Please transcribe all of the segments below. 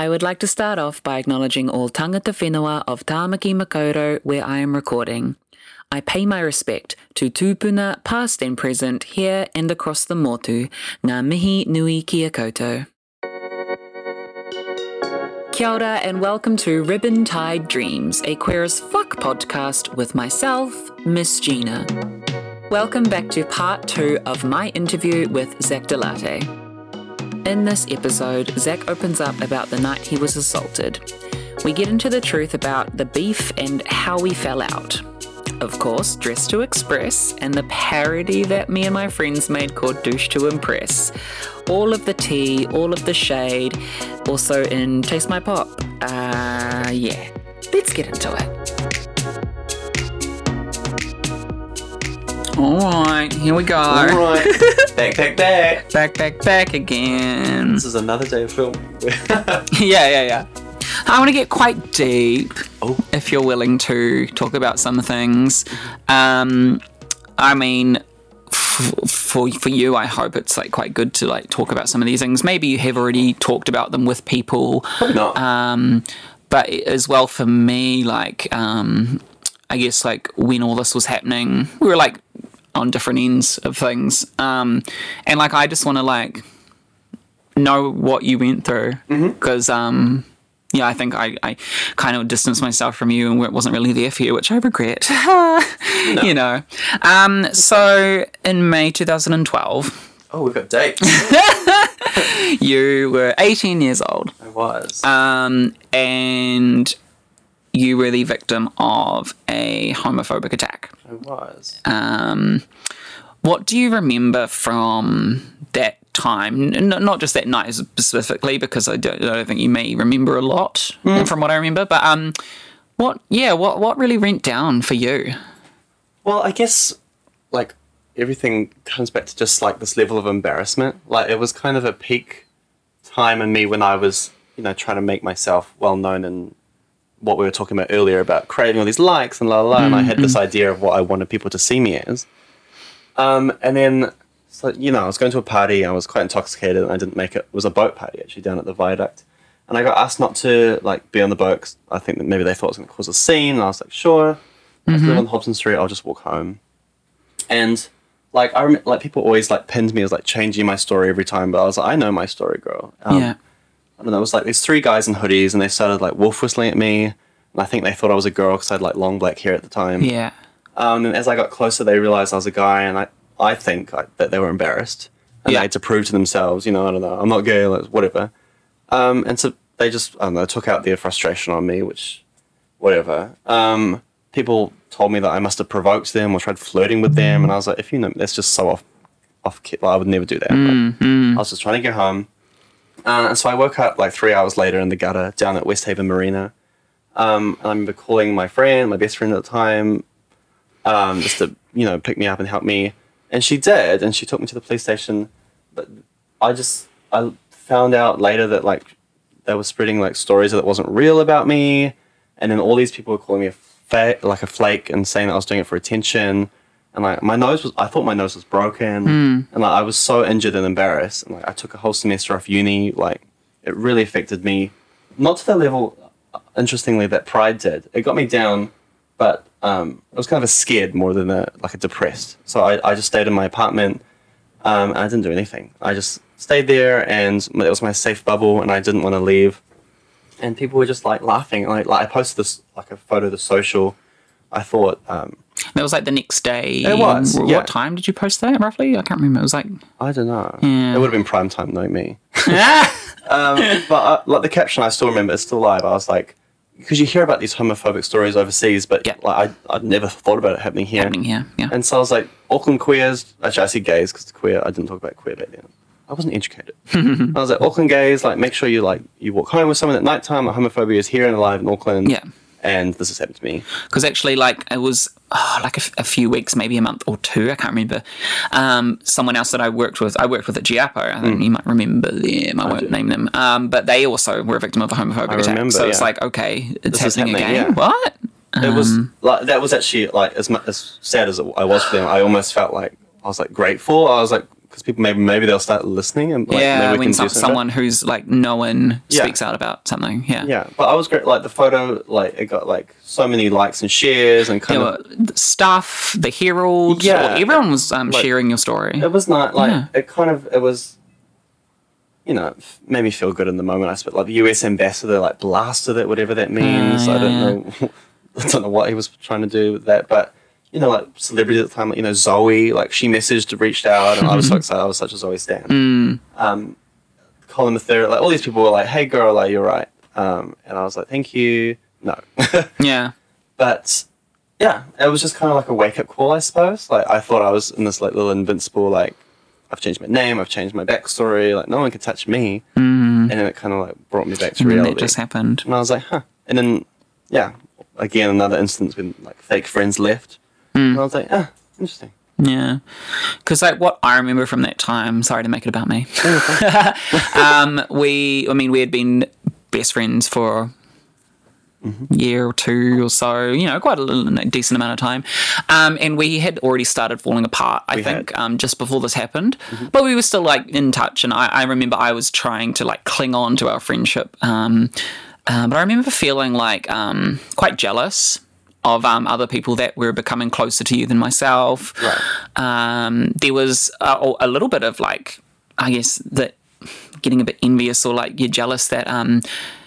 I would like to start off by acknowledging all tangata whenua of Tāmaki Makaurau where I am recording. I pay my respect to tūpuna past and present here and across the motu, ngā mihi nui kia koutou. Kia ora and welcome to Ribbon Tied Dreams, a queer as fuck podcast with myself, Miss Gina. Welcome back to part two of my interview with Zach Delate. In this episode, Zach opens up about the night he was assaulted. We get into the truth about the beef and how we fell out. Of course, Dress to Express and the parody that me and my friends made called Douche to Impress. All of the tea, all of the shade, also in Taste My Pop. Uh, yeah. Let's get into it. All right, here we go. All right, back, back, back. Back, back, back again. This is another day of film. yeah, yeah, yeah. I want to get quite deep, Oh. if you're willing to talk about some things. Um, I mean, f- for for you, I hope it's like quite good to like talk about some of these things. Maybe you have already talked about them with people, Probably not. um, but as well for me, like um, I guess like when all this was happening, we were like on different ends of things, um, and like I just want to like know what you went through. Because um yeah i think I, I kind of distanced myself from you and it wasn't really there for you which i regret. You know. Um so in may 2012 oh, we've got dates. you were 18 years old. I was. um and you were the victim of a homophobic attack I was. um, what do you remember from that time? N- not just that night specifically, because I don't, I don't think you may remember a lot from what I remember. But um, what? Yeah, what what really went down for you? Well, I guess like everything comes back to just like this level of embarrassment. Like it was kind of a peak time in me when I was, you know, trying to make myself well known and what we were talking about earlier about creating all these likes and la la la. And I had this idea of what I wanted people to see me as. Um, and then, so, you know, I was going to a party. I was quite intoxicated, and I didn't make it. It was a boat party actually down at the viaduct, and I got asked not to like be on the boat. 'cause I think that maybe they thought it was going to cause a scene. And I was like, sure. I live on Hobson Street. I'll just walk home. And like I rem- like people always like pinned me as like changing my story every time, but I was like, I know my story, girl. Um, yeah, I don't know. It was like these three guys in hoodies, and they started like wolf whistling at me. And I think they thought I was a girl because I had like long black hair at the time. yeah, Um, and as I got closer, they realized I was a guy, and I, I think I, that they were embarrassed. And Yeah. they had to prove to themselves, you know, I don't know, I'm not gay, like, whatever. Um, and so they just, I don't know, took out their frustration on me, which, whatever. Um, people told me that I must have provoked them or tried flirting with them, and I was like, if you know, that's just so off, off kit. Like, I would never do that. Like, I was just trying to get home. Uh, and so I woke up like three hours later in the gutter down at Westhaven Marina. Um, and I remember calling my friend, my best friend at the time, um, just to you know pick me up and help me. And she did, and she took me to the police station. But I just I found out later that like they were spreading like stories that wasn't real about me, and then all these people were calling me a fa- like a flake and saying that I was doing it for attention. And like my nose was, I thought my nose was broken, and like I was so injured and embarrassed. And like I took a whole semester off uni. Like it really affected me, not to the level, interestingly, that Pride did. It got me down, but um, I was kind of a scared more than a like a depressed. So I, I just stayed in my apartment, um, and I didn't do anything. I just stayed there, and it was my safe bubble, and I didn't want to leave. And people were just like laughing. Like, like I posted this like a photo to social. I thought, um, that was like the next day. It was, What yeah. time did you post that roughly? I can't remember. It was like I don't know. Yeah. It would have been prime time, knowing me. um, but uh, like the caption, I still remember. It's still live. I was like, because you hear about these homophobic stories overseas, but Yeah. like I, I'd never thought about it happening here. happening here. Yeah, And so I was like, Auckland queers. Actually, I see gays because queer. I didn't talk about queer back then. I wasn't educated. I was like, Auckland gays. Like, make sure you like you walk home with someone at night time. Like, homophobia is here and alive in Auckland. Yeah. And this has happened to me. because actually like it was oh, like a, f- a few weeks maybe a month or two i can't remember um, someone else that i worked with i worked with at giapo i think you might remember them i, won't do. name them um, but they also were a victim of a homophobic attack remember, so it's like okay it's This is happening, happening, again yeah. what It was Um, like that was actually like as as sad as I was for them. I almost felt like I was like grateful. I was like because people maybe maybe they'll start listening and like, yeah, when some, someone who's like known Yeah. speaks out about something. Yeah. Yeah, but I was great. Like the photo, like it got like so many likes and shares and kind of. stuff, the Herald, Yeah. everyone was um, Like- sharing your story. It was not like Yeah. it kind of it was. You know, made me feel good in the moment. I suppose like the U.S. ambassador like blasted it, whatever that means. Ah, I don't know. I don't know what he was trying to do with that, but you know, like celebrities at the time, like, you know, Zoe, like she messaged, reached out, and I was so excited. I was such a Zoe stan. Mm. Um, Colin Mathura, like all these people were like, "Hey, girl, like you're right," um, and I was like, "Thank you." No, yeah. but yeah, it was just kind of like a wake up call, I suppose. Like I thought I was in this like little invincible, like I've changed my name, I've changed my backstory, like no one can touch me, Mm. and then it kind of like brought me back to And reality. that just happened. And I was like, huh. And then, yeah, again, another instance when like fake friends left. Mm. And I was like, ah, interesting. Yeah, because like what I remember from that time. Sorry to make it about me. um, we, I mean, we had been best friends for a year or two or so. You know, quite a little, a decent amount of time. Um, and we had already started falling apart. I We think. Mm-hmm. um, just before this happened, but we were still like in touch. And I, I remember I was trying to like cling on to our friendship. Um, uh, but I remember feeling like um, quite jealous of um, other people that were becoming closer to you than myself. Right. Um, there was a, a little bit of like, I guess that getting a bit envious or like you're jealous that um,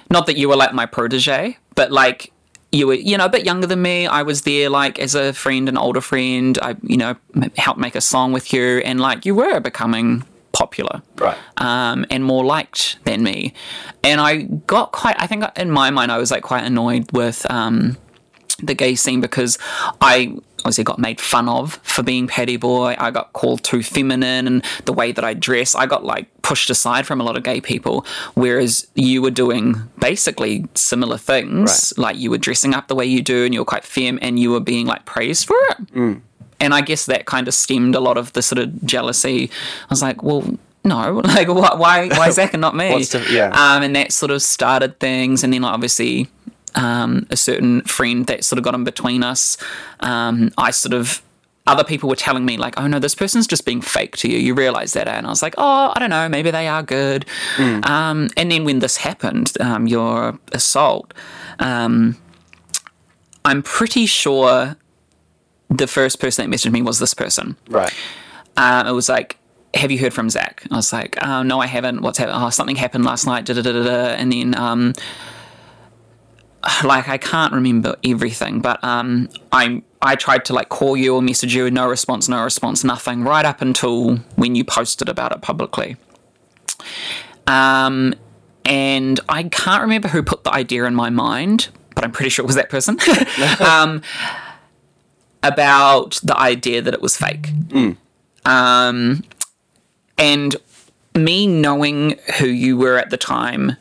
not that you were like my protege, but like you were you know a bit younger than me. I was there like as a friend, an older friend. I you know m- helped make a song with you, and like you were becoming popular Right. um, and more liked than me. And I got quite, I think in my mind, I was like quite annoyed with um, the gay scene because I obviously got made fun of for being petty Boy. I got called too feminine and the way that I dress, I got like pushed aside from a lot of gay people. Whereas you were doing basically similar things. Like you were dressing up the way you do and you were quite femme and you were being like praised for it and I guess that kind of stemmed a lot of the sort of jealousy. I was like, well, no, like why why why Zach and not me? The- yeah. Um, and that sort of started things, and then like, obviously. Um, a certain friend that sort of got in between us. Um, I sort of other people were telling me like, "Oh no, this person's just being fake to you." You realize that, and I was like, "Oh, I don't know, maybe they are good." Um, and then when this happened, um, your assault, um, I'm pretty sure the first person that messaged me was this person. Right. Um, it was like, "Have you heard from Zach?" I was like, oh, "No, I haven't. What's happened? Oh, something happened last night." Da da da da. da. And then, um, like, I can't remember everything, but um, I I tried to like call you or message you, no response, no response, nothing. Right up until when you posted about it publicly. Um, and I can't remember who put the idea in my mind, but I'm pretty sure it was that person. um, about the idea that it was fake. Um, and me knowing who you were at the time,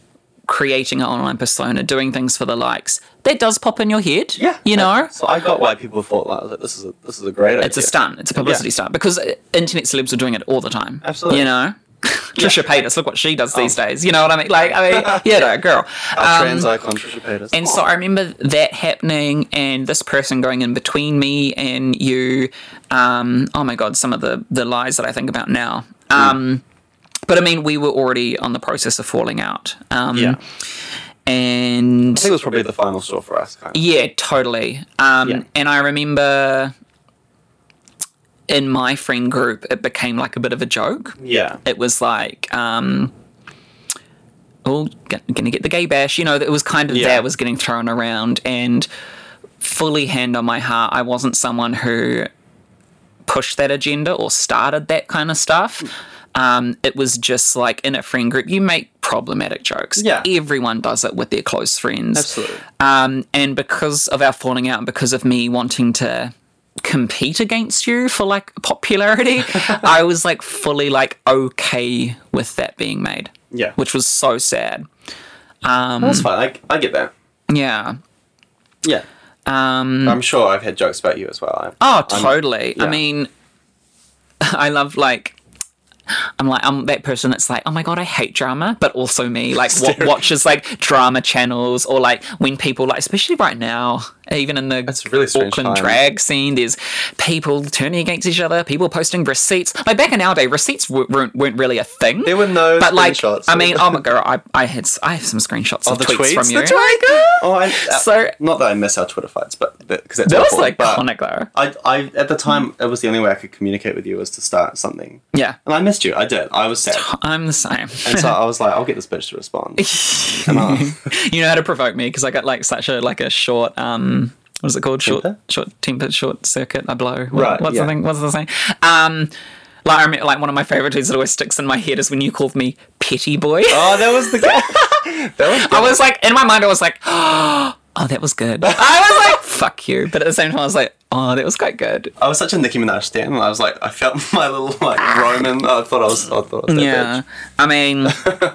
creating an online persona, doing things for the likes, that does pop in your head. Yeah. You know? So I got why people thought like, this is a, this is a great idea. It's a stunt. It's a publicity Yeah. stunt because uh, internet celebs are doing it all the time. Absolutely. You know, Trisha Paytas, look what she does these days. You know what I mean? Like, I mean, yeah, no, girl. Um, trans icon Trisha Paytas. and so I remember that happening and this person going in between me and you. Um, oh my God, some of the, the lies that I think about now. Um, But I mean, we were already on the process of falling out. Um, Yeah. And I think it was probably the final straw for us. Kind of. yeah, totally. Um, Yeah. And I remember in my friend group, it became like a bit of a joke. Yeah. It was like, um, oh, gonna get the gay bash. You know, it was kind of Yeah. that was getting thrown around. And fully hand on my heart, I wasn't someone who pushed that agenda or started that kind of stuff. Um, it was just like in a friend group, you make problematic jokes. Yeah. Everyone does it with their close friends. Absolutely. Um, and because of our falling out and because of me wanting to compete against you for like popularity, I was like fully like okay with that being made. Yeah. Which was so sad. That's fine. I, I get that. Yeah. Yeah. Um, I'm sure I've had jokes about you as well. I, oh, totally. I mean, I love like. I'm like I'm that person that's like, oh my god, I hate drama, but also me. Like wa- watches like drama channels or like when people like, especially right now even in the That's really Auckland drag scene. There's people turning against each other, people posting receipts. Like back in our day, receipts weren't, weren't really a thing. There were no but like, screenshots. I mean, oh my god, I, I had I have some screenshots Oh, of the tweets, tweets, from you. the. Oh, I, So- not that I miss our Twitter fights, but because That was like iconic though. I, I at the time it was the only way I could communicate with you was to start something, Yeah, and I missed you. I did. I was sad, I'm the same. and so I was like, I'll get this bitch to respond. You know how to provoke me because I got like such a like a short um what is it called short Temper? short temper short circuit I blow What- Right, what's yeah. the thing what's the thing? um like I remember, like one of my favorite tweets that always sticks in my head is when you called me petty boy oh, that was the guy. that was. I was like in my mind I was like oh that was good I was like fuck you but at the same time I was like oh that was quite good I was such a Nicki Minaj stan, I was like, I felt my little like Roman. I thought I was. I thought I was that yeah bitch. I mean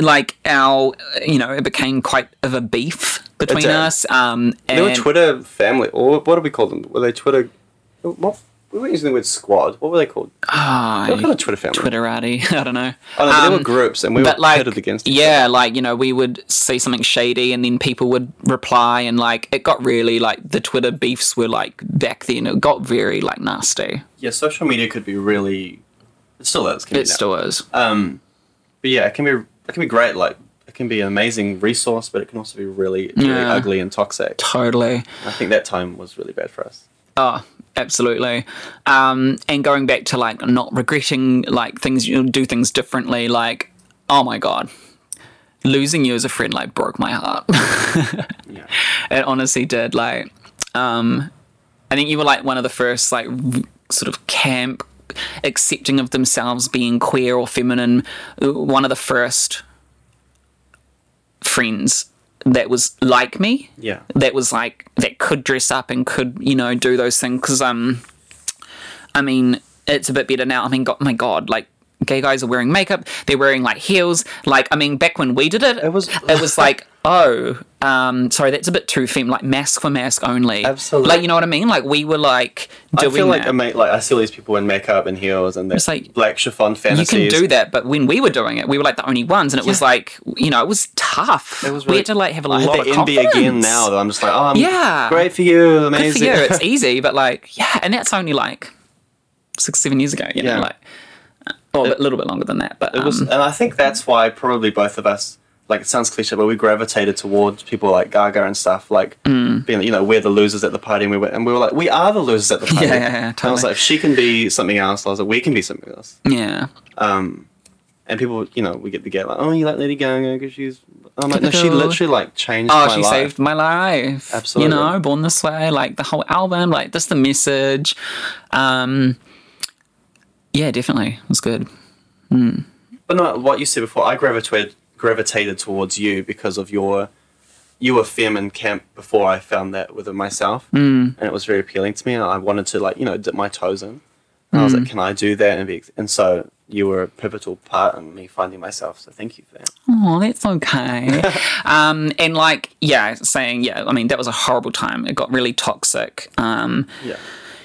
like our you know it became quite of a beef between did. us um They were and- Twitter family, or what do we call them? Were they Twitter? What? We weren't using the word squad. What were they called? Ah, They were kind of Twitter family. Twitterati. I don't know. Oh, no, Um, were groups, and we were like, pitted against. each yeah, like you know, we would see something shady, and then people would reply, and like it got really like the Twitter beefs were like back then. It got very like nasty. yeah, social media could be really. It still is. It still is. Um, but yeah, it can be. It can be great. Like it can be an amazing resource, but it can also be really, really Yeah. ugly and toxic. Totally. I think that time was really bad for us. Oh, absolutely. Um, and going back to like not regretting like things, you know, do things differently. Like, oh my god, losing you as a friend like broke my heart. Yeah. it honestly did. Like, um, I think you were like one of the first like sort of camp accepting of themselves being queer or feminine. uh, One of the first friends that was like me Yeah. that was like that could dress up and could you know do those things because um i mean it's a bit better now i mean god my god like gay guys are wearing makeup they're wearing like heels like i mean back when we did it It was- it was like oh um sorry that's a bit too fem like mask for mask only Absolutely. like you know what i mean like we were like I doing feel like that. I make like I see all these people in makeup and heels and It's that like, black chiffon you fantasies. can do that, but when we were doing it, we were like the only ones, and it was like, you know, it was tough. It was we had to like have a I lot have of envy confidence. again now that I'm just like, oh, I'm Yeah. great for you, amazing. good for you. It's easy, but like, yeah, and that's only like six, seven years ago. You know, Yeah. like, or a little bit longer than that. But It was, um, and I think that's why probably both of us, like it sounds cliche, but we gravitated towards people like Gaga and stuff, like Mm. being, you know, we're the losers at the party, and we were, and we were like, we are the losers at the party. Yeah, yeah, yeah, And I was like, if she can be something else, I was like, we can be something else. yeah, Um, and people, you know, we get the get like, oh, you like Lady Gaga because she's. I'm like, no, she literally like changed oh, my she life. saved my life. Absolutely. You know, born this way, like the whole album, like just the message. Um, yeah, definitely, it was good. But no, what you said before, I gravitated gravitated towards you because of your you were femme in camp before I found that within myself, mm. and it was very appealing to me. And I wanted to like you know dip my toes in. And I was like, can I do that? And be and so you were a pivotal part in me finding myself. So thank you for that. Oh, that's okay. um, and like, yeah, saying, yeah, I mean, that was a horrible time. It got really toxic. Um, Yeah,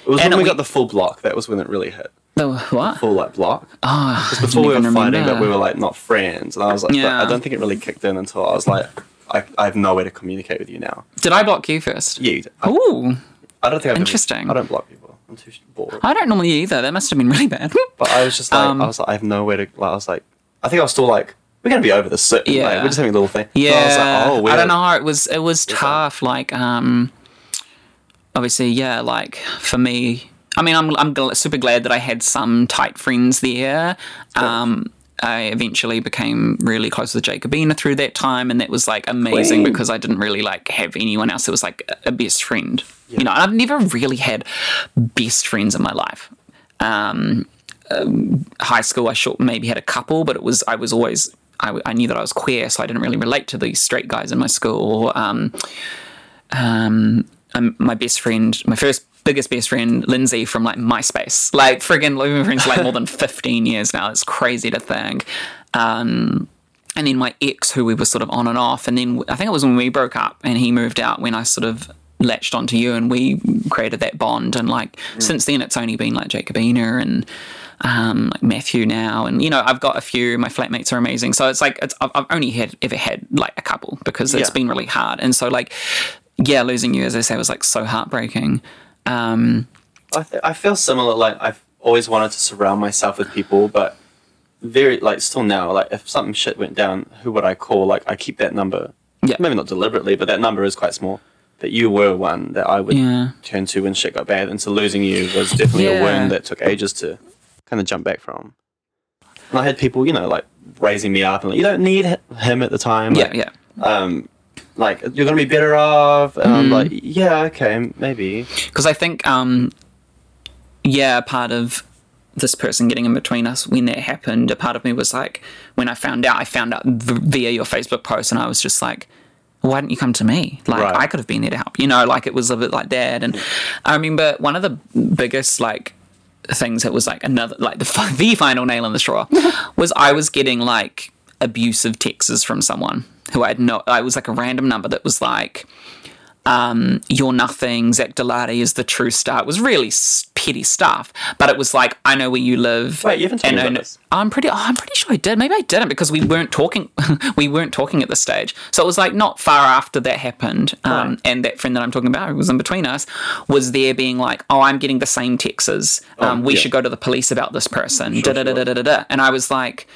it was And when we, we- got the full block. That was when it really hit. The what? Full like block. Oh, I Before we were fighting, but we were like not friends. And I was like, Yeah. I don't think it really kicked in until I was like, I, I have no way to communicate with you now. Did I block you first? Yeah, you did. I, Ooh, I don't think I've ever- Interesting. I don't block people. I'm too bored. I don't normally either. That must have been really bad. But I was just like, Um, I was like, I have no way to. Like, I was like, I think I was still like, we're gonna be over this soon. Yeah. like, we're just having a little thing. Yeah, I was like, oh, I don't know. It was it was tough. Like, um, obviously, yeah. Like for me, I mean, I'm I'm gl- super glad that I had some tight friends there. Um, I eventually became really close with Jacobina through that time, and that was like amazing Queen. because I didn't really like have anyone else. It was like a- best friend. You know, I've never really had best friends in my life. Um, um, high school, I short maybe had a couple, but it was I was always I, I knew that I was queer, so I didn't really relate to these straight guys in my school. Um, um, um, my best friend, my first biggest best friend, Lindsay from like MySpace, like friggin' we've been friends for like more than fifteen years now. It's crazy to think. Um, and then my ex, who we were sort of on and off, and then I think it was when we broke up, and he moved out when I sort of latched onto you, and we created that bond. And like since then, it's only been like Jacobina and um, like Matthew now, and you know I've got a few. My flatmates are amazing, so it's like it's, I've, I've only had ever had like a couple because it's Yeah. been really hard, and so like yeah, losing you, as I say, was like so heartbreaking. Um, I, th- I feel similar. Like I've always wanted to surround myself with people, but very like still now. Like if something shit went down, who would I call? Like I keep that number. Yeah. Maybe not deliberately, but that number is quite small. But you were one that I would Yeah. turn to when shit got bad, and so losing you was definitely a wound that took ages to kind of jump back from. And I had people, you know, like raising me up and like, you don't need him at the time. yeah, yeah. Um, like you're gonna be better off, and I'm Mm. like, yeah, okay, maybe. because I think, um, yeah, part of this person getting in between us when that happened, a part of me was like, when I found out, I found out v- via your Facebook post, and I was just like, why didn't you come to me? Like, Right. I could have been there to help, you know, like it was a bit like that. And I remember one of the biggest, like, things that was like another, like the, the final nail in the straw was I was getting like abusive texts from someone who I had no, I was like a random number that was like, um, you're nothing. Zach Delati is the true star. It was really petty stuff, but it was like I know where you live. Wait, you haven't told me and- about this. I'm pretty. Oh, I'm pretty sure I did. Maybe I didn't because we weren't talking. we weren't talking at the stage. So it was like not far after that happened. Um, Right. And that friend that I'm talking about, who was in between us, was there being like, "Oh, I'm getting the same texts. Um, Oh, we yeah. should go to the police about this person." Sure, da, da, da, da, da, da. And I was like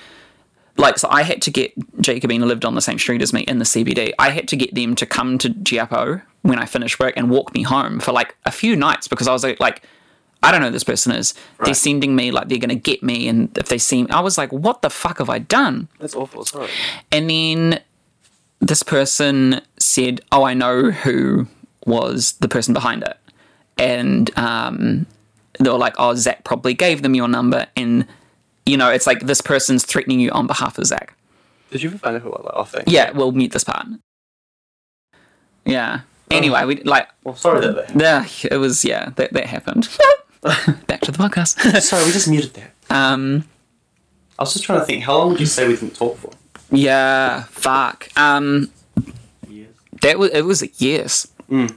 like so I had to get Jacobina lived on the same street as me in the CBD. I had to get them to come to Giapo when I finished work and walk me home for like a few nights because I was like, like I don't know who this person is. They're sending me like they're gonna get me, and if they see me, I was like, what the fuck have I done? That's awful. Sorry. And then this person said, "Oh, I know who was the person behind it," and um, they were like, "Oh, Zach probably gave them your number," and you know, it's like this person's threatening you on behalf of Zach. Did you ever find out who it was? Oh, thank Yeah, we'll mute this part. Yeah. Anyway, we like Well, sorry that that. yeah, it was yeah that that happened. Back to the podcast. sorry, we just muted that. um, I was just trying to think. How long would you say we didn't talk for? yeah, fuck. Um, Years. that was it was years. Mm.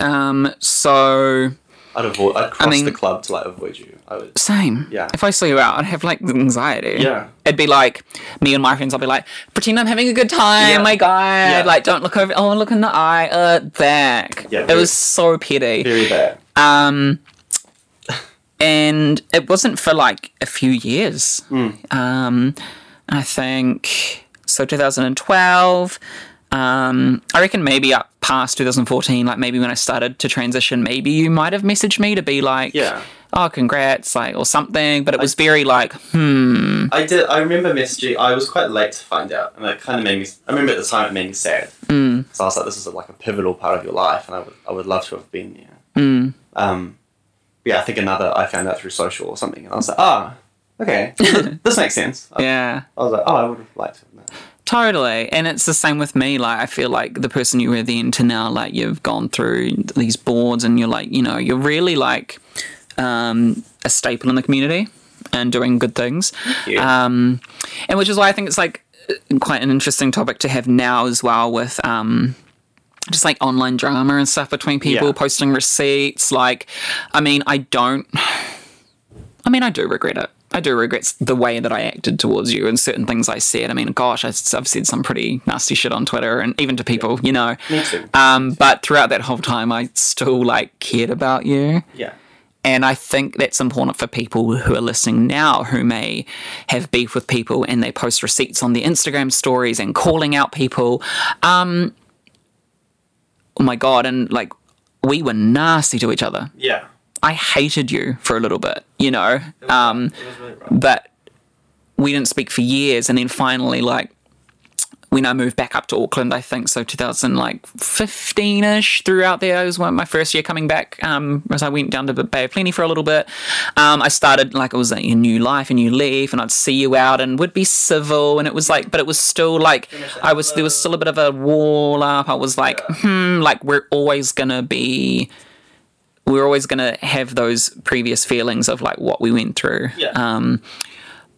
Um, so I'd avoid. I'd cross mean- the club to like avoid you. I would. same. Yeah. If I saw you out, I'd have like anxiety. Yeah. It'd be like me and my friends. I'll be like, pretend I'm having a good time. Yeah. My God, Yeah. like don't look over. Oh, look in the eye. Uh, back. Yeah, it very- was so petty. Very bad. Um, and it wasn't for like a few years. Hmm. Um, I think so. 2012. Um, I reckon maybe up past 2014, like maybe when I started to transition, maybe you might have messaged me to be like, Yeah. oh, congrats, like or something. But it was very like, hmm, I did. I remember messaging. I was quite late to find out, and it kind of made me. I remember at the time it made me sad. Mm. So I was like, "This is like a pivotal part of your life, and I would, I would love to have been there." Mm. Um, yeah, I think another I found out through social or something, and I was like, "Ah, okay, this makes sense." I, yeah. I was like, "Oh, I would have liked to have known." Totally. And it's the same with me. Like, I feel like the person you were then to now, like, you've gone through these boards and you're like, you know, you're really like um, a staple in the community and doing good things. Um, and which is why I think it's like quite an interesting topic to have now as well with. Um, just like online drama and stuff between people Yeah. posting receipts. Like, I mean, I don't. I mean, I do regret it. I do regret the way that I acted towards you and certain things I said. I mean, gosh, I, have said some pretty nasty shit on Twitter and even to people, you know. Me too. Um, but throughout that whole time, I still like cared about you. Yeah. And I think that's important for people who are listening now who may have beef with people and they post receipts on their Instagram stories and calling out people. Um, oh my God. And like, we were nasty to each other. Yeah. I hated you for a little bit, you know, um, really but we didn't speak for years. And then finally, like, when I moved back up to Auckland, I think so, 2015 ish. Throughout there, it was one my first year coming back. Um, as I went down to the Bay of Plenty for a little bit, um, I started like it was a new life, a new leaf, and I'd see you out and would be civil, and it was like, but it was still like I was there was still a bit of a wall up. I was like, hmm, like we're always gonna be we're always going to have those previous feelings of like what we went through. Yeah. Um,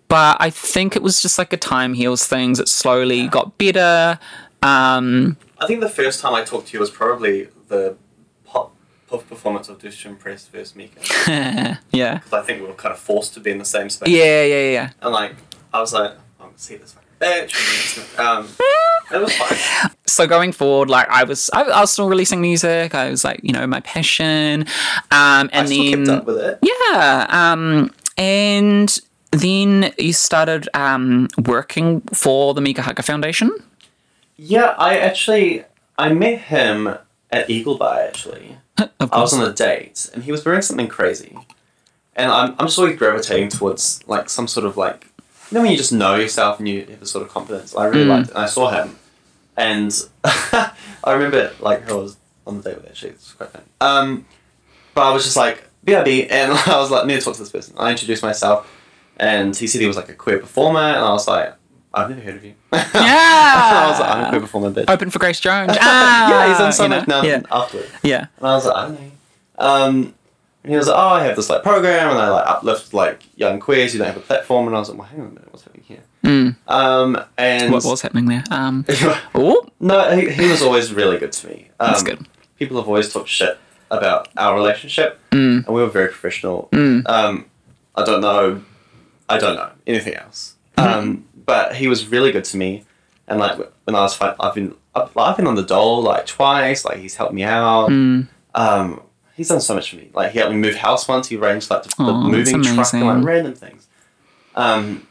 but I think it was just like a time heals things. It slowly got better. Um, I think the first time I talked to you was probably the pop puff performance of Douche to Impress versus Mika. yeah. Because I think we were kind of forced to be in the same space. Yeah, yeah, yeah. And like, I was like, oh, see this fucking um, it was fine. so going forward, like I was, I, I was still releasing music. I was like, you know, my passion. Um, and I still then kept up with it. yeah, um, and then you started um working for the Mika Haka Foundation. Yeah, I actually I met him at Eagle Bar actually. Of I was on a date and he was wearing something crazy. And I'm I'm just always gravitating towards like some sort of like you know when you just know yourself and you have a sort of confidence. I really Mm. liked it. And I saw him and I remember like who I was on the date with actually, it's quite funny. Um but I was just like BRB and I was like, I need to talk to this person. I introduced myself and he said he was like a queer performer and I was like, I've never heard of you. Yeah. I was like, I'm a queer performer, bitch. Open for Grace Jones. Ah, yeah, he's on so much now Yeah, afterwards. yeah. And I was like, I don't know. Um, and he was like, oh, I have this like program, and I like uplift like young queers who don't have a platform. And I was like, well, hang on a minute, what's happening here? Mm. Um, and What was happening there? Um, oh, no, he, he was always really good to me. Um, that's good. People have always talked shit about our relationship, Mm. and we were very professional. Mm. Um, I don't know, I don't know anything else. Mm-hmm. Um, but he was really good to me, and like when I was, fi- I've been, I've, I've been on the dole like twice. Like he's helped me out. Mm. Um, he's done so much for me. Like he helped me move house once. He arranged like the, the Aw, that's moving truck and like random things. Um,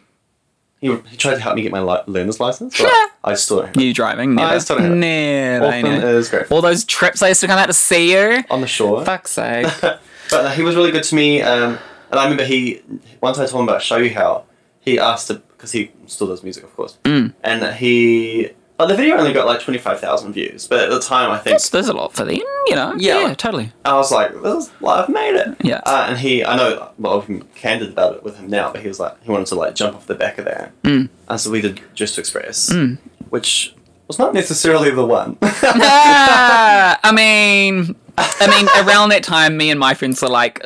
he, he tried to help me get my li- learner's license. But I still don't. Have it. You driving? I Never. still don't have it. Never. Auckland ain't it? is great All those trips I used to come out to see you. on the shore. Fuck's sake. but uh, he was really good to me. Um, and I remember he once I told him about Show You How, he asked because he still does music, of course. Mm. And he like the video only got like twenty five thousand views, but at the time I think That's, there's a lot for them, you know. Yeah. Yeah, totally. I was like, "This is like I've made it." Yeah. Uh, and he, I know, well, I'm candid about it with him now, but he was like, he wanted to like jump off the back of that. Mm. and so we did Dress to Express, Mm. which was not necessarily the one. I mean, I mean, around that time, me and my friends were like,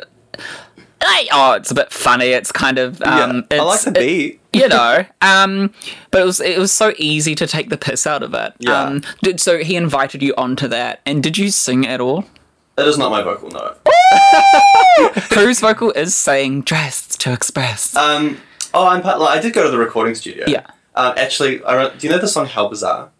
like, oh, it's a bit funny. It's kind of, um, yeah. I like the it- beat. you know, um, but it was it was so easy to take the piss out of it. Yeah. Um, did, so he invited you onto that, and did you sing at all? That is not my vocal note. Whose vocal is saying "dressed to express"? Um, oh, I'm part, like, I did go to the recording studio. Yeah. Um, actually, I do you know the song How Bizarre?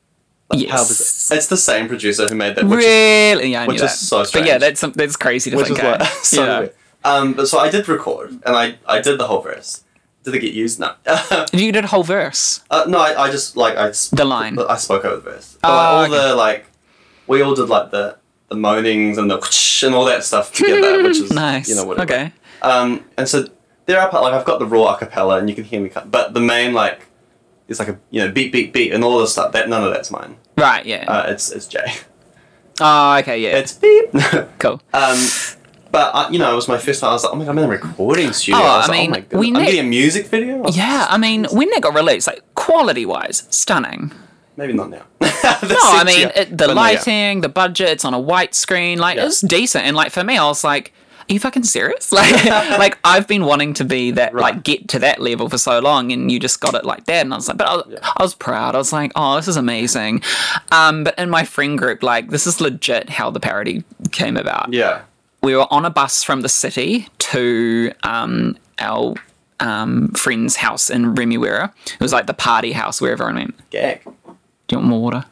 Like, How Yes. Bizarre. It's the same producer who made that. Which is, really? Yeah, I which is that. so But yeah, that's that's crazy to which think. is like so Yeah. weird. Um, but so I did record, and I, I did the whole verse. Did it get used? No. You did a whole verse. Uh, no, I, I just like I sp- The line. I spoke over the verse. But, Oh, like, all okay. the like, we all did like the the moanings and the and all that stuff together, which is nice. You know whatever. Okay. Um, and so there are part like I've got the raw acapella and you can hear me cut, but the main like, it's like a you know beat beat beat and all this stuff. That none of that's mine. Right. Yeah. Uh, it's it's Jay. oh, okay. Yeah. It's beep. cool. um, but uh, you know, it was my first time. I was like, oh my god, I'm in a recording studio. Oh, I, was I like, oh my god, we I'm getting a music video. Yeah. I mean, when that got released, like quality wise, stunning. maybe not now. No, I mean it, the But no, yeah. lighting, the budget, it's on a white screen, like Yeah. it's decent. And like for me, I was like, "Are you fucking serious?" Like, like I've been wanting to be that, Right. like get to that level for so long, and you just got it like that. And I was like, but I was, Yeah. I was proud. I was like, "Oh, this is amazing." Um, but in my friend group, like this is legit how the parody came about. Yeah. We were on a bus from the city to um our um friend's house in Remuera. It was like the party house where everyone went. Gag. Do you want more water?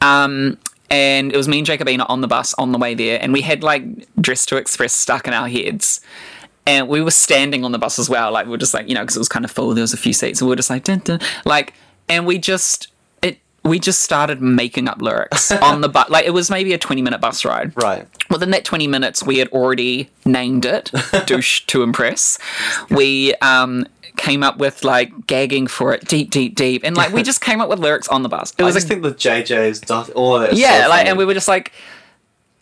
Um, and it was me and Jacobina on the bus on the way there, and we had like Dress to Express stuck in our heads. And we were standing on the bus as well, like we were just like, you know, because it was kind of full. There was a few seats, and we were just like, dun, dun, like, and we just we just started making up lyrics on the bus. Like it was maybe a twenty minute bus ride. Right. Within that 20 minutes, we had already named it Douche to Impress. We um, came up with like gagging for it deep, deep, deep. And like we just came up with lyrics on the bus. It I was just a, think the JJ's dot all of yeah, so like, and we were just like,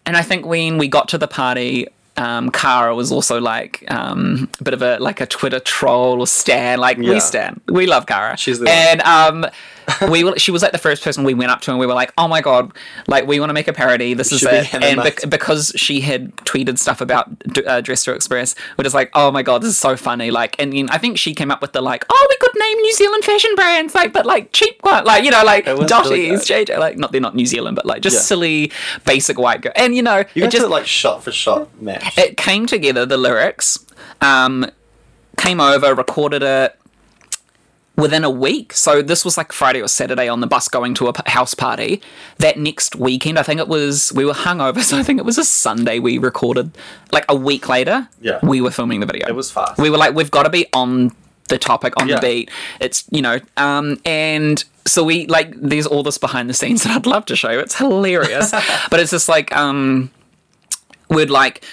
and I think when we got to the party, um, Cara was also like um, a bit of a like a Twitter troll or stan. Like Yeah. we stan, we love Cara. She's the one. and um, we were, she was like the first person we went up to, and we were like, oh my god, like we want to make a parody. This is it. And bec- because she had tweeted stuff about D- uh, Dress to Express, we're just like, oh my god, this is so funny. Like, and then I think she came up with the like, oh, we could name New Zealand fashion brands, like, but like cheap one, like you know, like Dottie's, really JJ, like not they're not New Zealand, but like just Yeah. silly basic white girl. And you know, you it just to like shot for shot match. it came together. The lyrics um, came over, recorded it. Within a week. So this was like Friday or Saturday on the bus going to a house party. That next weekend, I think it was, we were hungover. So I think it was a Sunday we recorded. Like a week later, Yeah. we were filming the video. It was fast. We were like, we've got to be on the topic, on Yeah. the beat. It's, you know, um, and so we like, there's all this behind the scenes that I'd love to show you. It's hilarious. but it's just like, um, we'd like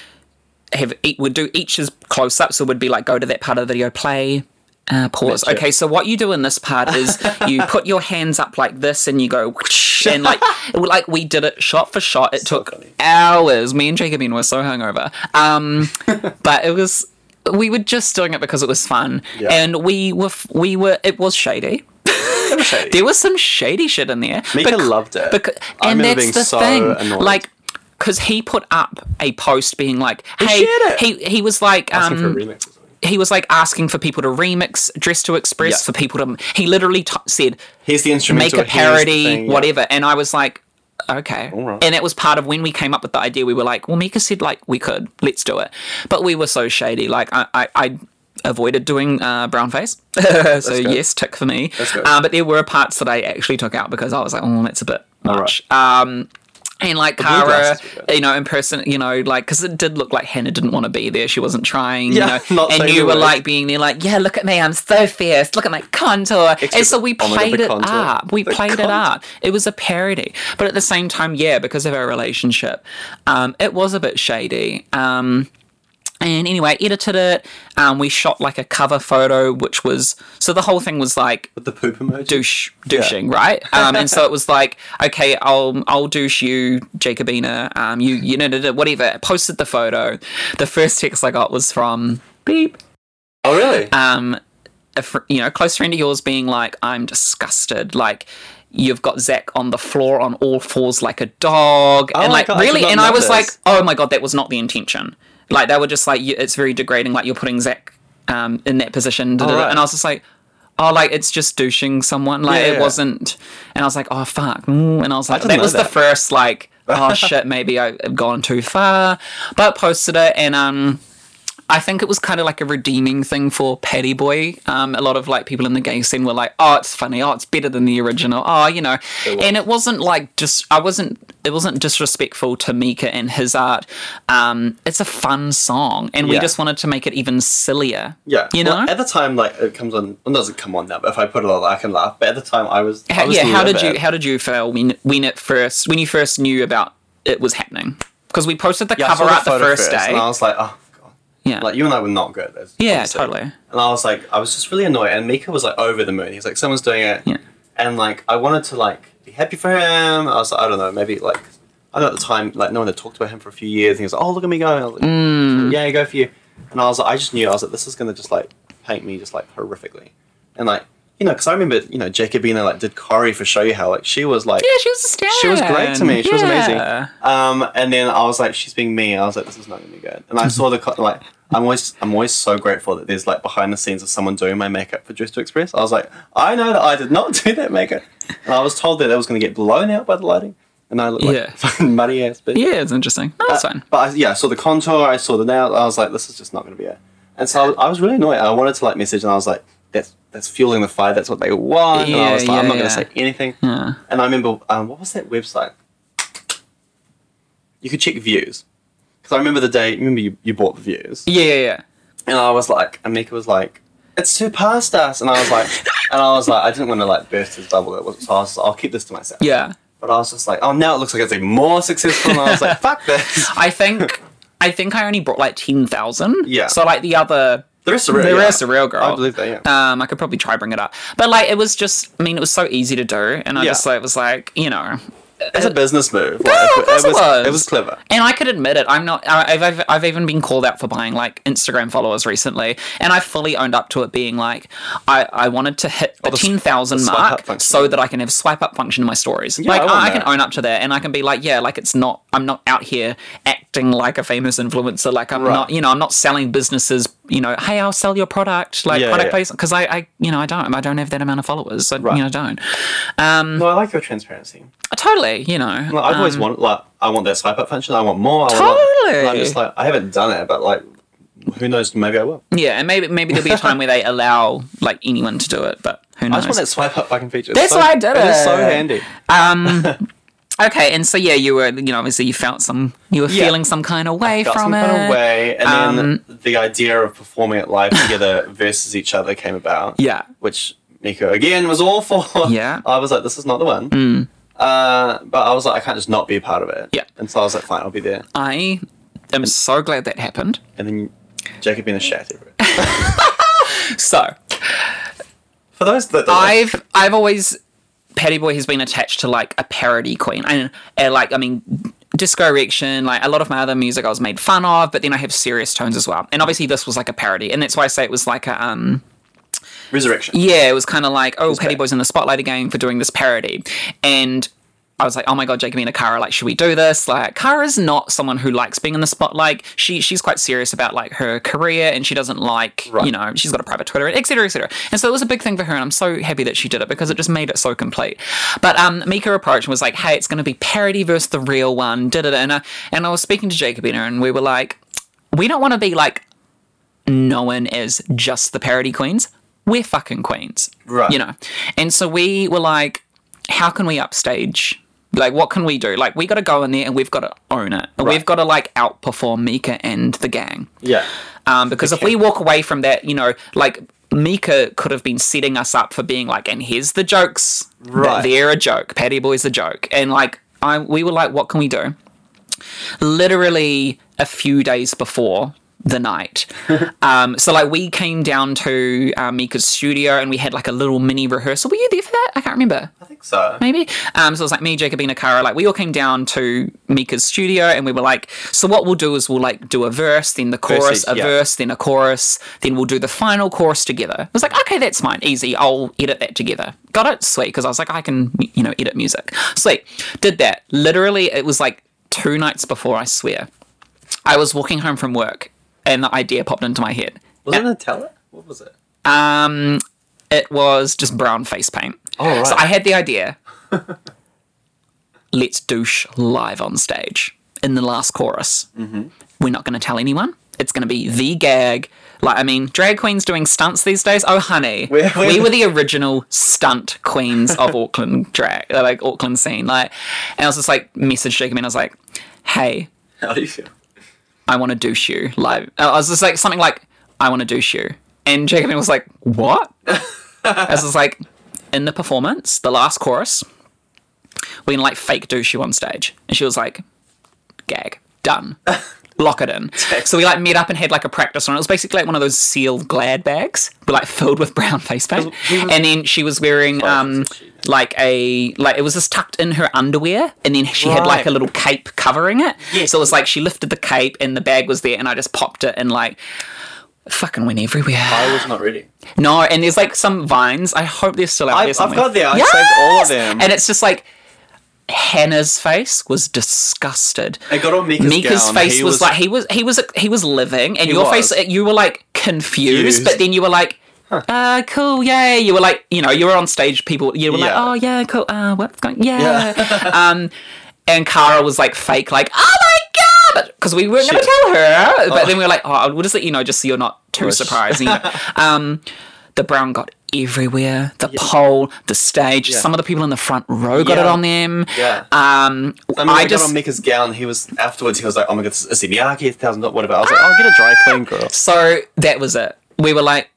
have each would do each's close up. So we'd be like, go to that part of the video, play. Uh, pause. Okay, so what you do in this part is you put your hands up like this, and you go whoosh, and like like we did it shot for shot. It took funny. hours. Me and Jacobina were so hungover, um, but it was we were just doing it because it was fun, Yeah. and we were we were it was shady. It was shady. There was some shady shit in there. Mika Bec- loved it. Bec- and that's the so thing. annoyed. Like, because he put up a post being like, "Hey," he he was like, um, for a remix or something. he was like asking for people to remix Dress to Express Yeah. for people to. He literally t- said, Here's the instrument, "Make a parody, thing, yeah. whatever," and I was like. Okay, right. and it was part of when we came up with the idea. We were like, "Well, Mika said like we could, let's do it," but we were so shady. Like I, I, I avoided doing uh, brown face, so good. yes, tick for me. Uh, but there were parts that I actually took out because I was like, "Oh, that's a bit much." Um, and like blue Cara, glasses were good. you know, in person, you know, like because it did look like Hannah didn't want to be there. She wasn't trying, Yeah, you know, and you were word. like being there, like, yeah, look at me, I'm so fierce. Look at my contour. and so we oh God, played it contour. up. We The played it up. It was a parody, but at the same time, yeah, because of our relationship, um, it was a bit shady. Um, and anyway, edited it. Um, we shot like a cover photo, which was so the whole thing was like With the poop emoji. douche douching, right? Um, and so it was like, okay, I'll I'll douche you, Jacobina. Um, you you know whatever. Posted the photo. The first text I got was from beep. Oh really? Um, a fr- you know, close friend of yours being like, I'm disgusted. Like. You've got Zach on the floor on all fours like a dog, and my like God, really, and I was this. like, oh my god, that was not the intention. Like they were just like, it's very degrading. Like you're putting Zach um, in that position, da, da, da. right. and I was just like, oh, like it's just douching someone. Like Yeah, it yeah. wasn't, and I was like, oh fuck, mm, and I was like, didn't that was the first like, oh shit, maybe I've gone too far, but posted it, and um. I think it was kind of like a redeeming thing for Paddy Boy. Um, a lot of like people in the gay scene were like, "Oh, it's funny. Oh, it's better than the original. Oh, you know." And it wasn't like just I wasn't. It wasn't disrespectful to Mika and his art. Um, it's a fun song, and we just wanted to make it even sillier. Yeah. you know. Well, at the time, like it comes on. Well, it doesn't come on now, but if I put it on, I can laugh. But at the time, I was. I was yeah, how did you how did you feel when when it first when you first knew about it was happening? Because we posted the Yeah, cover art the photo first, day. and I was like, oh. Yeah, Like you and I were not good. as- Yeah, obviously. totally. And I was like, I was just really annoyed. And Mika was like over the moon. He's like, someone's doing it. Yeah. And like, I wanted to like be happy for him. I was like, I don't know, maybe like, I know at the time, like no one had talked about him for a few years. And he was like, oh look at me go. And I was like, Mm. yeah, go for you. And I was like, I just knew. I was like, this is gonna just like paint me just like horrifically. And like, you know, because I remember, you know, Jacobina like did Corey for Show You How. Like she was like, yeah, she was a star. she was great to me. She was amazing. Um, and then I was like, she's being me. I was like, this is not gonna be good. And I saw the co- like, I'm always, I'm always so grateful that there's like behind the scenes of someone doing my makeup for Dress to Express. I was like, I know that I did not do that makeup, and I was told that it was gonna get blown out by the lighting, and I looked like Yeah. fucking muddy ass bitch. Yeah, it's interesting. No, That's fine. But I, yeah, I saw the contour. I saw the nail. I was like, this is just not gonna be it. And so I was, I was really annoyed. I wanted to like message, and I was like, that's that's fueling the fire. That's what they want. and I Yeah, was like, I'm not yeah. gonna say anything. Yeah. And I remember, um, what was that website? You could check views. Because I remember the day, remember you, you bought the views. Yeah, yeah, yeah. And I was like, and Mika was like, it's surpassed us. And I was like, and I was like, I didn't want to like burst his bubble. It was, so I was like, I'll keep this to myself. Yeah. But I was just like, oh, now it looks like it's even more successful. And I was like, fuck this. I think I think I only brought like ten thousand. Yeah. So like the other The rest are real. the yeah. rest are real girl. I believe that, yeah. Um, I could probably try bring it up, but like it was just. I mean, it was so easy to do, and I Yeah. just like it was like, you know, It's a business move. No, Like, of course it was. It was clever. And I could admit it. I'm not. I- I've, I've I've even been called out for buying like Instagram followers recently, and I fully owned up to it being like I, I wanted to hit the Oh, the ten thousand the swipe up mark so that I can have swipe up function in my stories. Yeah, like I I, I can own up to that, and I can be like, yeah, like it's not. I'm not out here acting like a famous influencer. Like I'm Right. not. You know, I'm not selling businesses. You know, hey, I'll sell your product. Like Yeah, product yeah. because I, I, you know, I don't. I don't have that amount of followers. So, Right. You know, don't. Um, No, I like your transparency. I totally. You know. Like, I've always um, wanted, like, I want that swipe up function. I want more. I want Totally. and I'm just like, I haven't done it, but like, who knows? Maybe I will. Yeah, and maybe maybe there'll be a time where they allow like anyone to do it, but who knows? I just want that swipe up fucking feature. That's so, why I did it. It is so handy. Okay, and so yeah, you were you know obviously you felt some you were Yeah. feeling some kind of way from some it. kind of way, and Um, then the idea of performing it live together versus each other came about. Yeah. which Mika again was all for. Yeah. I was like, this is not the one. Uh, but I was like, I can't just not be a part of it. Yeah. and so I was like, fine, I'll be there. I am so glad that happened. And then Jacob being a shat everywhere. So For those that don't I've I've always Patty Boy has been attached to like a parody queen, and, and like I mean. Disco Erection, like a lot of my other music, I was made fun of, but then I have serious tones as well. And obviously, this was like a parody, and that's why I say it was like a um, resurrection. yeah, it was kind of like, oh, back. Boy's in the spotlight again for doing this parody. And I was like, oh my god, Jacobina Kara, like, should we do this? Like, Kara's not someone who likes being in the spotlight. She she's quite serious about like her career, and she doesn't like, Right. you know, she's got a private Twitter, etc., etc. And so it was a big thing for her, and I'm so happy that she did it because it just made it so complete. But um, Mika approached and was like, hey, it's going to be parody versus the real one. Did it, and uh, and I was speaking to Jacobina, and we were like, we don't want to be like known as just the parody queens. We're fucking queens. Right. You know. And so we were like, how can we upstage? Like, what can we do? Like, we got to go in there and we've got to own it. And Right. we've got to, like, outperform Mika and the gang. Yeah, Um, because if we walk away from that, you know, like, Mika could have been setting us up for being like, and here's the jokes. Right. They're a joke. Patty Boy's a joke. And, like, I, we were like, what can we do? literally a few days before the night. um, so like we came down to uh, Mika's studio and we had like a little mini rehearsal. Were you there for that? I can't remember. I think so. Maybe. Um, so it was like me, Jacobina, Kara. Like we all came down to Mika's studio and we were like, so what we'll do is we'll like do a verse, then the chorus, a yeah. verse, then a chorus, then we'll do the final chorus together. I was like, okay, that's fine, easy. I'll edit that together. Got it, sweet. Because I was like, I can, you know, edit music. Sweet. Did that. Literally, it was like two nights before. I swear. I was walking home from work and the idea popped into my head. Was it Nutella? What was it? Um, it was just brown face paint. Oh, right. So I had the idea. Let's douche live on stage in the last chorus. Mm-hmm. We're not going to tell anyone. It's going to be the gag. Like, I mean, drag queens doing stunts these days. Oh, honey, We're- we're- we were the original stunt queens of Auckland drag, like Auckland scene. Like, and I was just like, messaged him and I was like, "Hey, How do you feel? I want to douche you live. I was just like something like, I want to douche you. And Jacobina was like, what? I was just like, in the performance, the last chorus, we're gonna like fake douche you on stage. And she was like, gag, done. Lock it in. So we like met up and had like a practice run. It was basically like one of those sealed glad bags, but like filled with brown face paint. And then she was wearing um like a like it was just tucked in her underwear, and then she had like a little cape covering it. Yes. So it was like she lifted the cape and the bag was there, and I just popped it and like fucking went everywhere. I was not ready. No, and there's like some vines. I hope they're still out I've- there I've got there. I saved all of them. And it's just like Hannah's face was disgusted. Got on Mika's Mika's gown. face was, was- like he was he was he was living, and your was. face you were like confused, Confused. but then you were like. Uh, cool, yay. You were like, you know, you were on stage, people, you were like, oh, yeah, cool, uh, what's going, yeah. um, and Kara was like fake, like, oh my god, because we weren't going to tell her. But then we were like, oh, we'll just let you know, just so you're not too Push. surprised. You know? um, the brown got everywhere. The pole, the stage. Yeah. Some of the people in the front row got Yeah. it on them. Yeah. Um, I mean, I I just got on Mika's gown. He was afterwards. He was like, "Oh my god, this is a Miyake, thousand whatever." I was like, "Oh, get a dry clean, girl." so that was it. We were like.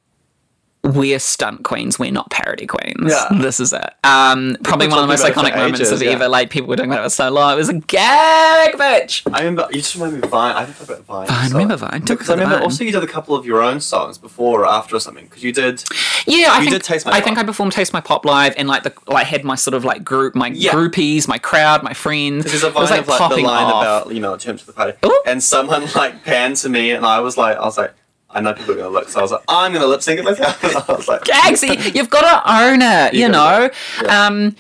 We're stunt queens. We're not parody queens. Yeah. This is it. Um, probably one of the most talking about it iconic moments ages, of yeah. ever. Like people were talking about it for so long. It was a gag, bitch. I remember you just remember Vine. I talk about Vine. Vine, so- remember Vine? Because I remember Vine. also you did a couple of your own songs before or after or something. Because you did. Yeah, I You think did Taste My I think I performed Taste My Pop live and like the like had my sort of like group, my Yeah. groupies, my crowd, my friends. There's a it was like of like the popping line off. about you know terms of the party, Ooh. and someone like panned to me, and I was like, I was like, I know people are gonna look, so I was like, I'm gonna lip sync it myself. And I was like, Gagsy, you've got to own it, you, You know. yeah. Um,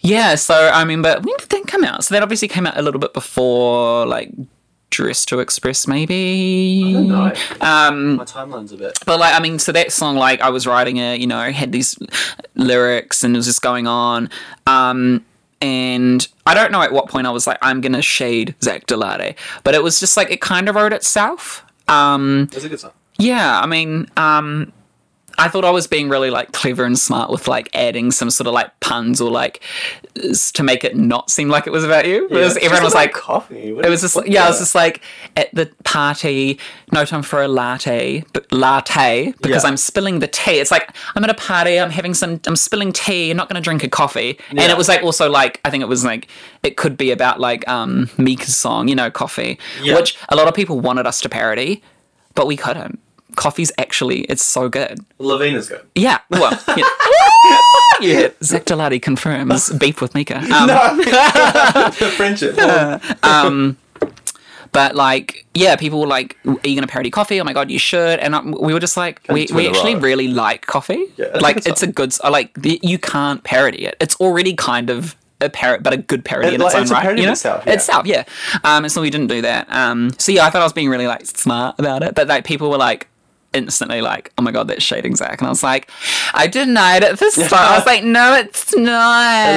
yeah. So I remember when did that come out? So that obviously came out a little bit before, like Dress to Express, maybe. don't know. Um, my timeline's a bit. but like I mean, so that song, like I was writing it, you know, had these lyrics and it was just going on. Um, and I don't know at what point I was like, I'm gonna shade Zach Delade, but it was just like it kind of wrote itself. Um, It's a good song. yeah, I mean, um, I thought I was being really like clever and smart with like adding some sort of like puns or like to make it not seem like it was about you. Yeah, everyone was like, coffee. What it was just like, yeah, it was just like at the party, no time for a latte, but latte because Yeah. I'm spilling the tea. It's like I'm at a party, I'm having some, I'm spilling tea. I'm not going to drink a coffee. And it was like also like I think it was like it could be about like um Mika's song, you know, coffee, Yeah. which a lot of people wanted us to parody, but we couldn't. Coffee's actually it's so good. Lavina's good. Yeah. Well, yeah. yeah. Zach Delati confirms beef with Mika. Um, the friendship. But like, yeah, people were like, "Are you going to parody coffee? Oh my god, you should!" And um, we were just like, we, we actually really like coffee. Yeah, like it's a good. Like the, you can't parody it. It's already kind of a parrot, but a good parody It- in like, its own it's right. parody you know, itself, yeah. itself, yeah. Um, so we didn't do that. Um, so yeah, I thought I was being really like smart about it, but like people were like. Instantly, like, oh my god, that's shading Zach, and I was like, I denied it for start. I was like, no, it's not.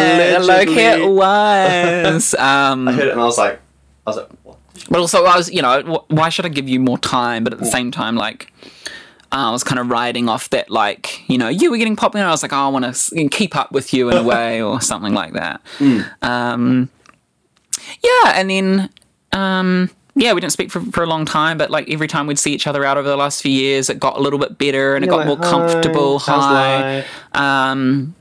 Look, it Allegedly. was. Um, I heard it and I was like, I was like, what? but also, I was, you know, why should I give you more time? But at the same time, like, uh, I was kind of riding off that, like, you know, you were getting popular. I was like, oh, I want to keep up with you in a way, or something like that. Um, yeah, and then, um, yeah, we didn't speak for, for a long time, but like every time we'd see each other out over the last few years, it got a little bit better and it got like, more "Hi, comfortable. how's Hi. Um,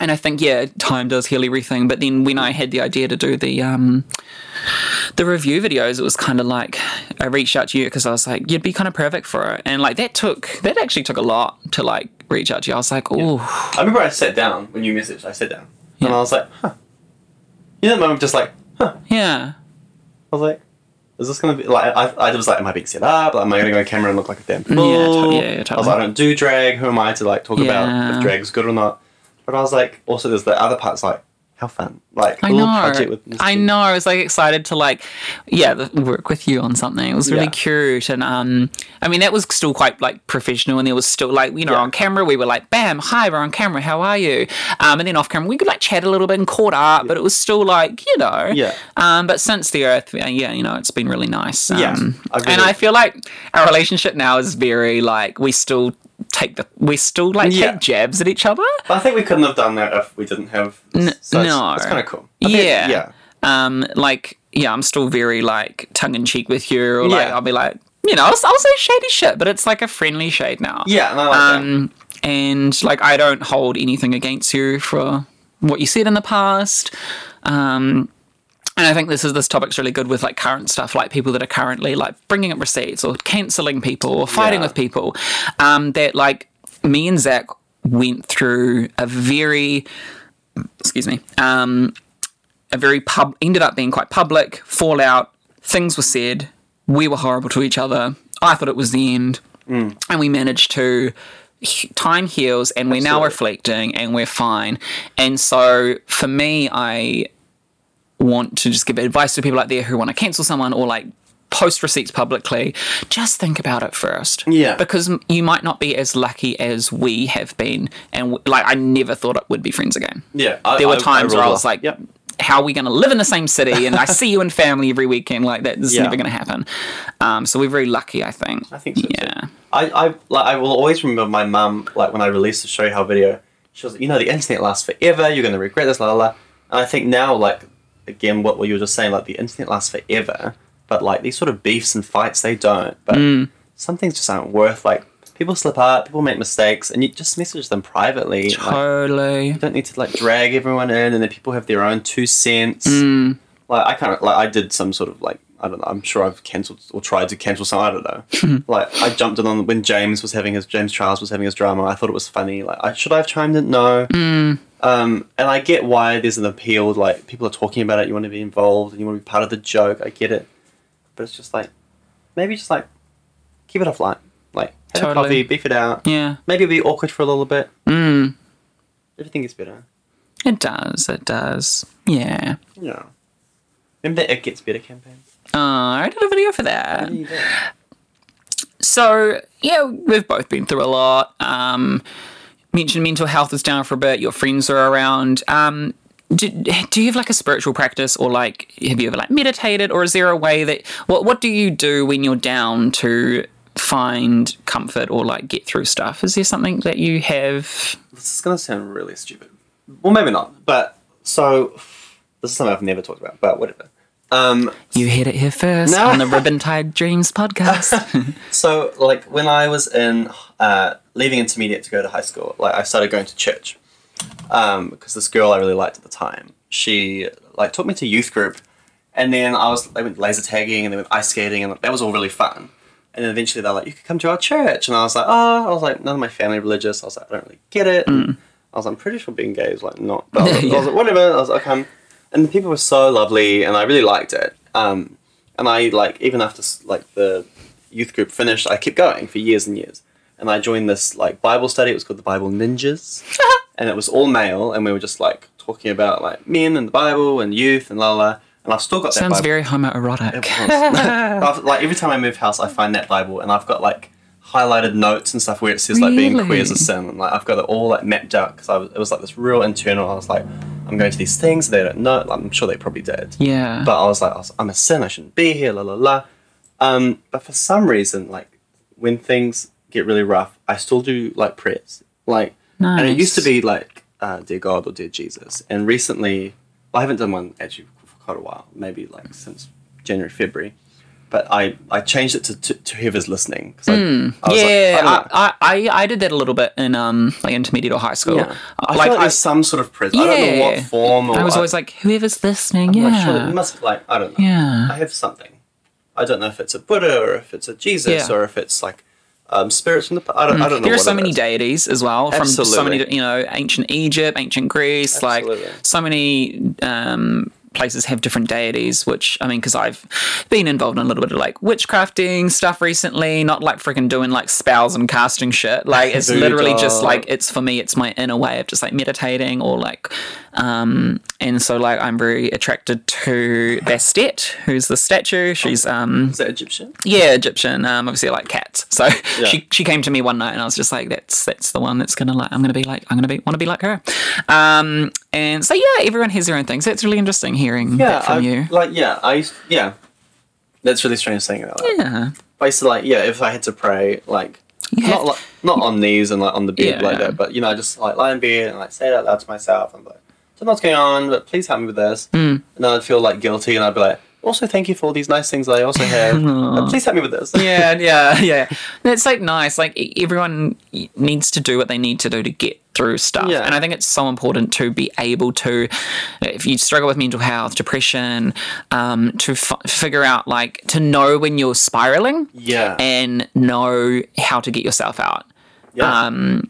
and I think yeah, time does heal everything. But then when I had the idea to do the um, the review videos, it was kind of like I reached out to you because I was like, you'd be kind of perfect for it, and like that took that actually took a lot to like reach out to you. I was like, oh, I remember I sat down when you messaged. I sat down and I was like, huh. You know, moment, just like, huh. yeah, I was like, is this gonna be like? I, I was like, am I being set up? Am I gonna go on camera and look like a damn fool? Yeah, to- yeah, yeah, I was totally. like, I don't do drag. Who am I to like talk about if drag's good or not? But I was like, also there's the other parts like, how fun, like I a little know. project with. Miss I G. know. I was like excited to like, yeah, th- work with you on something. It was really Yeah. cute, and um, I mean that was still quite like professional, and there was still like you know Yeah. on camera we were like, bam, hi, we're on camera, how are you? Um, and then off camera we could like chat a little bit and caught up, but it was still like you know, Yeah. Um, but since the Earth, yeah, yeah, you know, it's been really nice. Um, Yeah, I and I feel like our relationship now is very like we still take the we still like Yeah. take jabs at each other. But I think we couldn't have done that if we didn't have. N- so no. it's kind of cool. I think- yeah. yeah. Um, like, yeah, I'm still very like tongue in cheek with you, or like Yeah. I'll be like, you know, I'll, I'll say shady shit, but it's like a friendly shade now. Yeah, and I like that. Um, and like I don't hold anything against you for what you said in the past. Um, and I think this is this topic's really good with like current stuff, like people that are currently like bringing up receipts or canceling people or fighting Yeah. with people. Um, that like me and Zach went through a very, excuse me, um, a very pub ended up being quite public fallout. Things were said. We were horrible to each other. I thought it was the end, and we managed to. Time heals, and we're now reflecting, and we're fine. And so, for me, I want to just give advice to people out there who want to cancel someone or like post receipts publicly. Just think about it first. Yeah. Because you might not be as lucky as we have been, and w- like I never thought it would be friends again Yeah, I, there were I- times where I was like, Yep. how are we going to live in the same city? And I see you and family every weekend. Like that, this is Yeah. never going to happen. Um, so we're very lucky, I think. I think so. too. Yeah. I, I, like, I will always remember my mum, like when I released the Show How video, she was like, you know, the internet lasts forever, you're going to regret this, la la la. And I think now, like, again, what you were just saying, like, the internet lasts forever, but like these sort of beefs and fights, they don't. But Mm. some things just aren't worth, like, people slip up, people make mistakes, and you just message them privately. Like, Totally. you don't need to, like, drag everyone in, and then people have their own two cents. Mm. Like, I kind of, like, I did some sort of, like, I don't know. I'm sure I've cancelled or tried to cancel some. I don't know. like I jumped in on when James was having his James Charles was having his drama. I thought it was funny. Like I should I have chimed in? No. Mm. Um, and I get why there's an appeal. Like people are talking about it. You want to be involved and you want to be part of the joke. I get it. But it's just like maybe just like keep it offline. Like have a Totally. coffee, beef it out. Yeah. Maybe it'll be awkward for a little bit. Mm. Everything gets better. It does. It does. Yeah. Yeah. Remember that It Gets Better campaign? Oh, I did a video for that. Yeah. So yeah, we've both been through a lot. Um, mentioned mental health is down for a bit. Your friends are around. Um, do, do you have like a spiritual practice or like have you ever like meditated or is there a way that what what do you do when you're down to find comfort or like get through stuff is there something that you have This is gonna sound really stupid. Well, maybe not. But so this is something I've never talked about. But whatever. Um, you heard it here first No. on the ribbon tied dreams podcast so like when I was in uh, leaving intermediate to go to high school, like I started going to church um, because this girl I really liked at the time, she like took me to youth group, and then I was they went laser tagging and they went ice skating and that was all really fun. And then eventually they're like, you could come to our church, and I was like, oh, I was like, none of my family are religious. I was like, I don't really get it. And I was, like, I'm pretty sure being gay is like not. But I was, I was like, whatever. I was like, okay. And the people were so lovely, and I really liked it. Um, and I like even after like the youth group finished, I kept going for years and years. And I joined this like Bible study. It was called the Bible Ninjas, and it was all male, and we were just like talking about like men and the Bible and youth and la la. la. And I've still got that. sounds Bible. very homoerotic I've, like every time I move house, I find that Bible, and I've got like highlighted notes and stuff where it says like being queer is a sin, and like I've got it all like mapped out because I was, it was like this real internal. I was like, I'm going to these things they don't know. I'm sure they probably did, yeah but I was like, I I'm a sin. I shouldn't be here. La la la. Um, but for some reason, like when things get really rough, I still do like prayers. Like, and it used to be like, uh, dear God or dear Jesus. And recently, I haven't done one actually for quite a while, maybe like since January, February. But I, I changed it to, to, to whoever's listening. Cause I, I was like, yeah, I. I, I, I did that a little bit in um like intermediate or high school. yeah. I like like I, some sort of presence. I don't know what Yeah. form or I was always like, whoever's listening, I'm yeah, sure. It must like I don't know. Yeah. I have something. I don't know if it's a Buddha or if it's a Jesus Yeah. or if it's like um, spirits from the. I don't. I don't know. there are so many is. deities as well from so many you know ancient Egypt, ancient Greece, Absolutely. like so many um, places have different deities. Which I mean, because I've been involved in a little bit of like witchcrafting stuff recently, not like freaking doing like spells and casting shit. Like it's literally just like it's for me, it's my inner way of just like meditating or like, um, and so like I'm very attracted to Bastet, who's the statue. She's um Is that Egyptian? yeah, Egyptian. Um, obviously, I like cats. So Yeah. she she came to me one night, and I was just like, "That's that's the one that's gonna like. I'm gonna be like. I'm gonna be want to be like her." Um, and so yeah, everyone has their own things. So it's really interesting hearing Yeah, that from I, you. like yeah, I used, yeah. That's really strange saying it. That. Yeah, But I used to like yeah, if I had to pray, like You not like not on knees and like on the bed like Yeah. that, but you know, I just like lie in bed and like say it out loud to myself. I'm like, don't know what's going on, but please help me with this. Hmm. And I'd feel like guilty, and I'd be like, also thank you for all these nice things that I also have. please help me with this. yeah, yeah, yeah. It's like nice. Like everyone needs to do what they need to do to get through stuff. Yeah. And I think it's so important to be able to, if you struggle with mental health, depression, um, to f- figure out like to know when you're spiraling. Yeah. and know how to get yourself out. yeah. Um,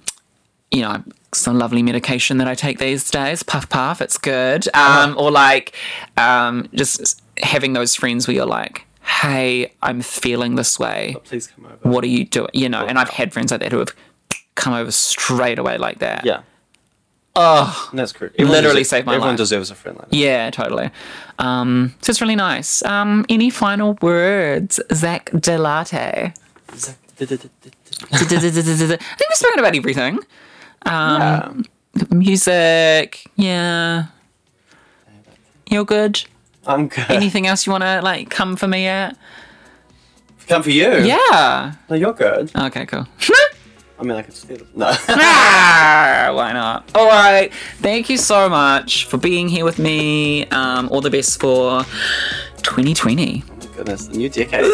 you know, some lovely medication that I take these days, puff puff, it's good. Uh-huh. Um, or like um, just having those friends where you're like, hey, I'm feeling this way. please come over. What are you doing? You know, and I've had friends like that who have come over straight away like that. Yeah. Oh, And that's correct. Literally deserves, saved my Everyone life. deserves a friend like that. yeah, totally. Um, so it's really nice. Um, any final words, Zach Delate? I think we've spoken about everything. Yeah. Music, yeah. You're good. I'm good. Anything else you want to like come for me at? Come for you. Yeah. No, you're good. Okay, cool. I mean, I could steal it. No. Ah, why not? All right. Thank you so much for being here with me. Um, all the best for 2020. Goodness, the new decade.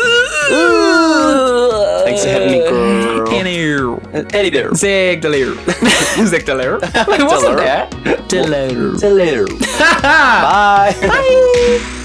Thanks for having me, girl. Hello. Eddie there. Zach Delero. Zach Delero. Wait, wasn't Delero. that? Delero. Hello. Bye. Bye.